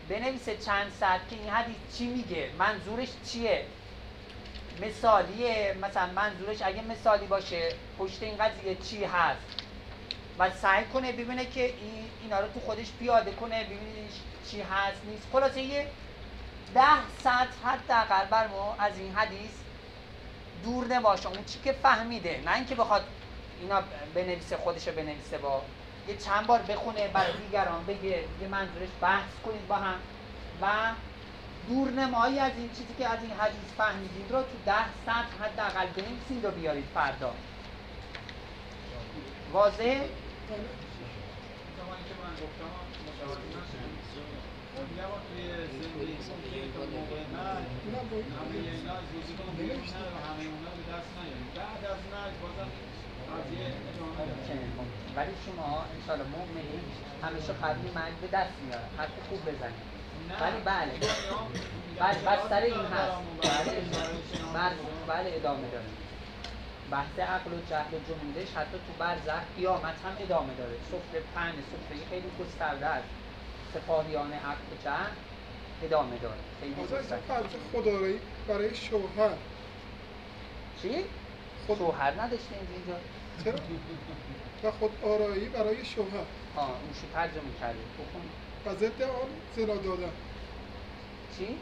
بنویسه چند ساعت که این حدیث چی میگه؟ منظورش چیه؟ مثالیه. مثلا منظورش اگه مثالی باشه پشت این قضیه چی هست؟ و سعی کنه ببینه که این اینا رو تو خودش پیاده کنه ببینه چی هست نیست. خلاصه یه ده ساعت حداقل بر ما از این حدیث دور نباشه اون چی که فهمیده. نه اینکه بخواد اینا بنویسه خودش بنویسه با یه چند بار بخونه برای دیگران بگه یه منظورش بحث کنید با هم. و دورنمایی از این چیزی که از این حدیث فهمیدید رو تو ده سطح حداقل بنویسید و بیارید فردا. واضح؟ ولی شما انشاءالله مؤمنین همیشه قبل مرگ به دست میارن حرف خوب بزنید. ولی بله. بله بستر این هست بله بله بله ادامه داره. بحث عقل و جهل و جمودش حتی تو برزخ قیامت هم ادامه داره. سفره پن سفره خیلی گسترده است. سپاهیان عقل و جهل ادامه داره خیلی خدایی برای شوهر. چی؟ خود شوهر نداشته اینجا؟ چرا؟ و خود آرایی برای شوهر. آه اون شو ترجمه کرده. بخون. و ضد آن زنا دادن. چی؟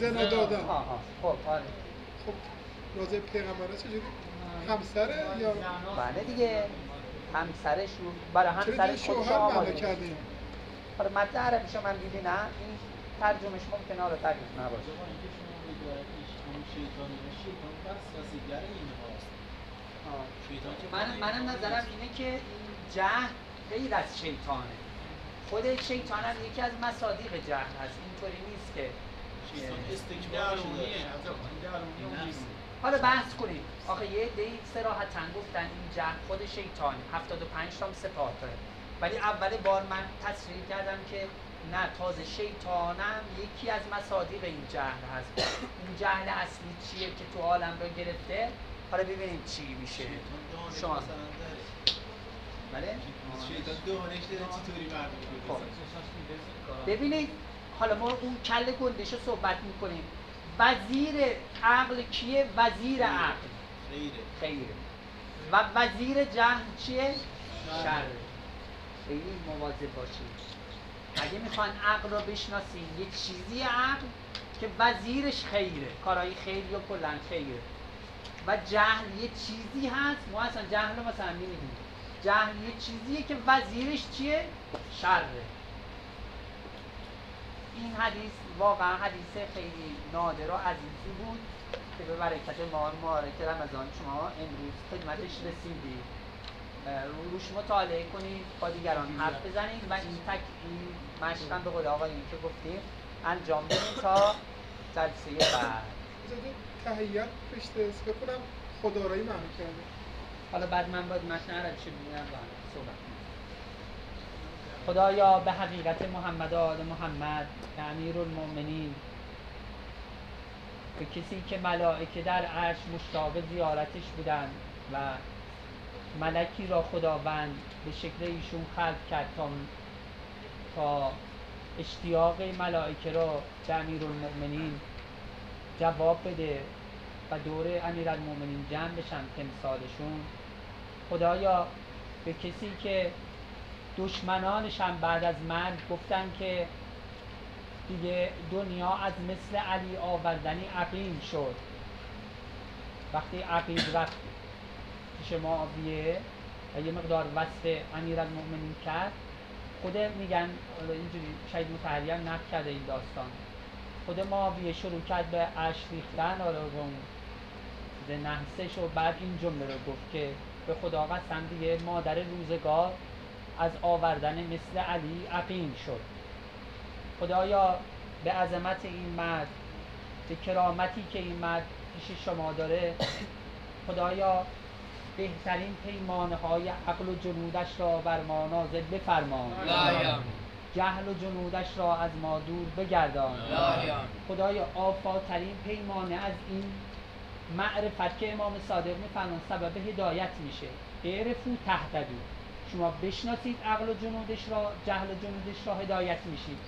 زنا دادن. آه آه خب آره. خب راجع به پیغمبره چجوری؟ همسره یا بله دیگه. همسرش رو برای همسرش دیگه خودش شوهر آماده معنا می‌کنه. کردیم حالا متن عربیشو من می‌بینم این ترجمهش ممکنه حالا ترجمه نباشه شما که من منم نظرم اینه که این جهل غیر از شیطانه. خود شیطان هم یکی از مصادیق جهل هست. اینطوری نیست که. حالا بحث کنیم. آخه یه دی سراحتا گفتن این جهل خود شیطان 75 تا هم صفات داره. ولی اول بار من تصریح کردم که نه تازه شیطانم یکی از مصادیق این جهل هست. این جهل اصلی چیه که تو عالم رو گرفته؟ حالا ببینیم چی میشه. شما. بله؟ خب. ببینید حالا ما اون کل گندش رو صحبت می‌کنیم. وزیر عقل کیه؟ وزیر عقل. خیره. خیره. و وزیر جهل چیه؟ شر. خیلی مواظب باشید اگه می‌خوان عقل رو بشناسین یه چیزی عقل که وزیرش خیره. کارهای خیر یا کلا خیره. و جهل یه چیزی هست. ما اصلا جهل رو مثلا نمی‌دونیم جهل یه چیزیه که وزیرش چیه؟ شره. این حدیث واقعا حدیث خیلی نادر و عزیزی بود که به برکت ما مبارک رمضان شما امروز خدمتش رسیدید روش مطالعه کنید با دیگران حرف بزنید و این تک این هم به قول آقایون که گفتیم انجام بدید تا جلسه بعد. اجازه تهیت رشته بکنم خدارایی معنی کرده حالا بعد من باید متن عربیش ببینم هم صحبت. خدایا به حقیقت محمد و آل محمد به امیر المؤمنین به کسی که ملائکه در عرش مشتاق زیارتش بودند و ملکی را خداوند به شکل ایشون خلق کرد تا تا اشتیاق ملائکه را به امیر المؤمنین جواب بده و دور امیر المؤمنین جمع بشن تمثالشون خدایا به کسی که دشمنانشم بعد از مرگ گفتن که دیگه دنیا از مثل علی آوردنی عقیم شد. وقتی عقیم رفت پیش معاویه و یه مقدار وصف امیر المؤمنین کرد. خود میگن اینجوری شاید متحری هم کرده این داستان. خود معاویه شروع کرد به اش ریختن حالا به نحسش و بعد این جمله رو گفت که به خدا قسم دیگه مادر روزگار از آوردن مثل علی عقیم شد. خدایا به عظمت این مرد به کرامتی که این مرد پیش شما داره خدایا بهترین پیمانه های عقل و جنودش را بر ما نازل بفرما جهل و جنودش را از ما دور بگردان. خدایا آفاترین پیمانه از این معرفت که امام صادق میفرمان سبب هدایت میشه. اعرفو تهتدو شما بشناسید عقل و جنودش را جهل و جنودش را هدایت میشید.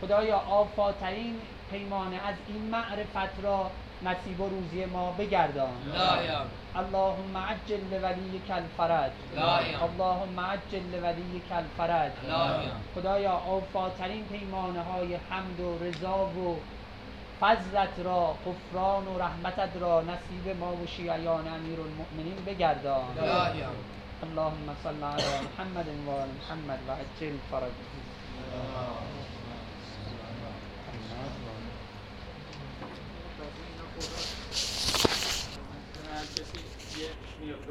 خدایا آفاترین پیمانه از این معرفت را نصیب و روزی ما بگردان. اللهم عجل لولیک الفرج. اللهم عجل لولیک الفرج. خدایا آفاترین پیمانه های حمد و رضا و فضلت را غفران و رحمتت را نصیب ما و شیعیان امیر المؤمنین بگردان اللهم صل علی محمد و محمد و عجل فرجه. 安斉に10秒。